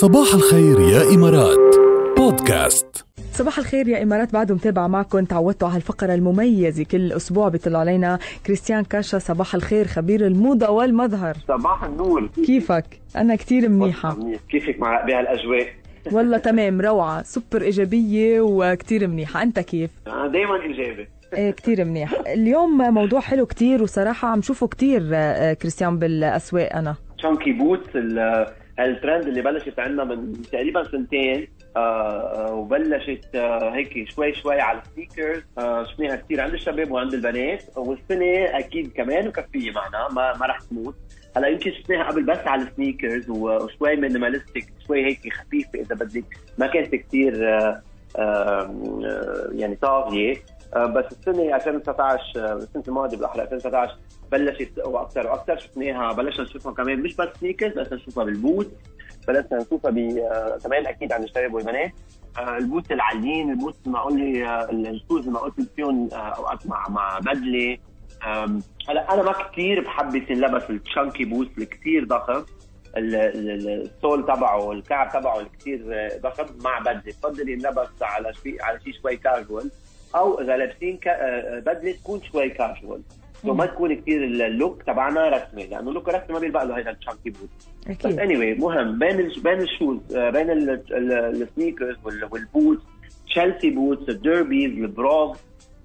صباح الخير يا إمارات. بودكاست. صباح الخير يا إمارات بعده متابعة معكم تعودتوا على الفقرة المميزة. كل أسبوع بيطلع علينا كريستيان كاشا صباح الخير خبير الموضة والمظهر. صباح النور. كيفك؟ أنا كتير منيحة. كيفك مع بهالأجواء؟ والله تمام روعة سوبر إيجابية وكتير منيحة. أنت كيف؟ دائما إيجابي. إيه كتير منيح. اليوم موضوع حلو كتير وصراحة عم شوفه كتير آه، كريستيان بالأسواق أنا. chunky boots ال trend اللي بلشت عندنا من تقريبا سنتين آه، آه، وبلشت آه، هيك شوي شوي على ال sneakers شفناها كثير عند الشباب وعند البنات والسنة أكيد كمان مكفيه معنا ما, ما رح تموت. هلا يمكن شفناها قبل بس على ال sneakers وشوي minimalistic شوي هيك خفيفة إذا بدك ما كانت كثير يعني طاغية. بس السنة 2019 السنة الماضية بالأحرى 2019 بلشت وأكثر وأكثر شفناها بلشنا نشوفها كمان مش بس sneakers بلشنا نشوفها بال boot بلشنا نشوفها كمان أكيد عند الشباب والبنات ال boot العاليين ال boot معقول لي ال shoes معقول فيهم اوقات مع مع بدلة. هلا أنا ما كثير بحب ينلبس ال chunky boot الكثير ضخم. ال sole تبعه الكعب تبعه الكثير ضخم مع بدلة. بفضل ينلبس على شيء على شيء شوي كاجوال أو اذا لابسين بدله تكون شوي كاجوال وما تكون كثير ال look تبعنا رسمي لأنه ال look رسمي ما بيلبق له هذا ال chunky boot أكيد. بس any anyway مهم. بين ال بين الشوز بين السنيكرز والبوت تشيلسي بوتس الديربيز البروغ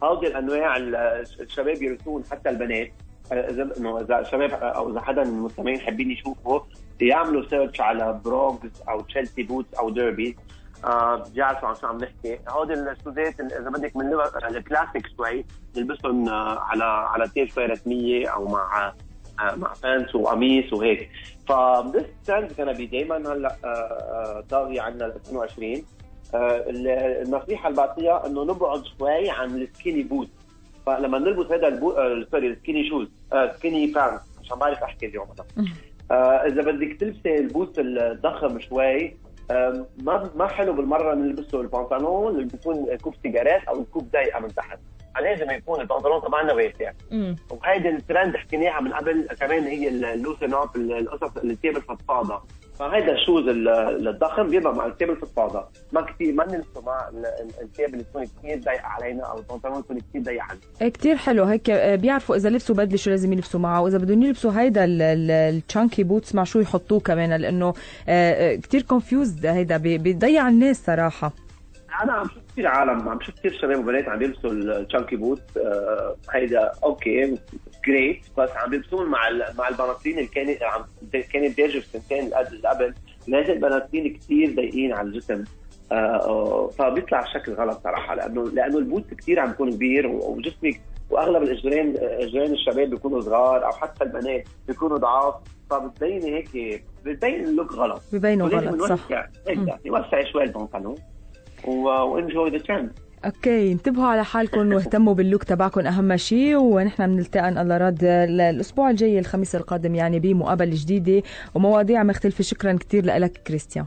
هذه الأنواع الشباب يرسون حتى البنات. اذا إنه إذا شباب أو إذا حدا من المستمعين حابين يشوفوا يعملوا search على brogues أو Chelsea boots أو derbies بيعرفوا عن شو عم نحكي. هودي الشوزات إذا بدك من الكلاسيك شوي نلبسهم على على تيل شوي رسمية أو مع مع pants وقميص وهيك. فبس ترند كان دائما هلأ طاغي عندنا 2020 النصيحة اللي بعطيها إنه نبعد شوي عن ال skinny boot فلما نلبس هذا ال boo sorry ال skinny shoes skinny pants عشان بعرف أحكي اليوم أنا. إذا بدك تلبسي ال boot الضخم شوي ما ما حلو بالمرة نلبسه البنطلون اللي بيكون coupe cigarette أو ال coupe ضيقه من تحت. لازم يكون البنطلون تبعنا واسع وهيدي الترند حكيناها من قبل كمان هي ال loosen up القصص التيب الفضفاضة. فهيدا ال shoes الضخم بيبقى مع التيب الفضفاضه ما كثير ما نلبسه مع التيب اللي تكون كثير ضيقه علينا أو البنطلون يكون كثير ضيق علينا. إيه كثير حلو. هيك بيعرفوا إذا لبسوا بدلة شو لازم يلبسوا معه. وإذا بدهم يلبسوا هيدا ال chunky boots مع شو يحطوه كمان. لأنه كثير confused هيدا. بيضيع الناس صراحة. أنا عم شوف كثير عالم عم شوف كثير شباب وبنات عم يلبسوا ال chunky boot آه هيدا okay great بس عم يلبسون مع مع البناطيل اللي كانت عم كانت دارجه في السنتين اللي قبل. نازل بناطيل كثير ضيقين على الجسم. آه فبيطلع الشكل غلط صراحة لأنه لأنه ال boot كثير عم يكون كبير وجسمك وأغلب الاجرين إجرين الشباب بيكونوا صغار أو حتى البنات بيكونوا ضعاف. فبتبيني هيك بتبين ال look غلط. ببينوا غلط صح. يوسع شوي البنطلون. و enjoy the trend okay انتبهوا على حالكم واهتموا بال look تبعكم أهم شيء ونحن بنلتقى إن الله راد الأسبوع الجاي الخميس القادم يعني بمقابله جديدة ومواضيع مختلفة. شكرا كثير لك كريستيان.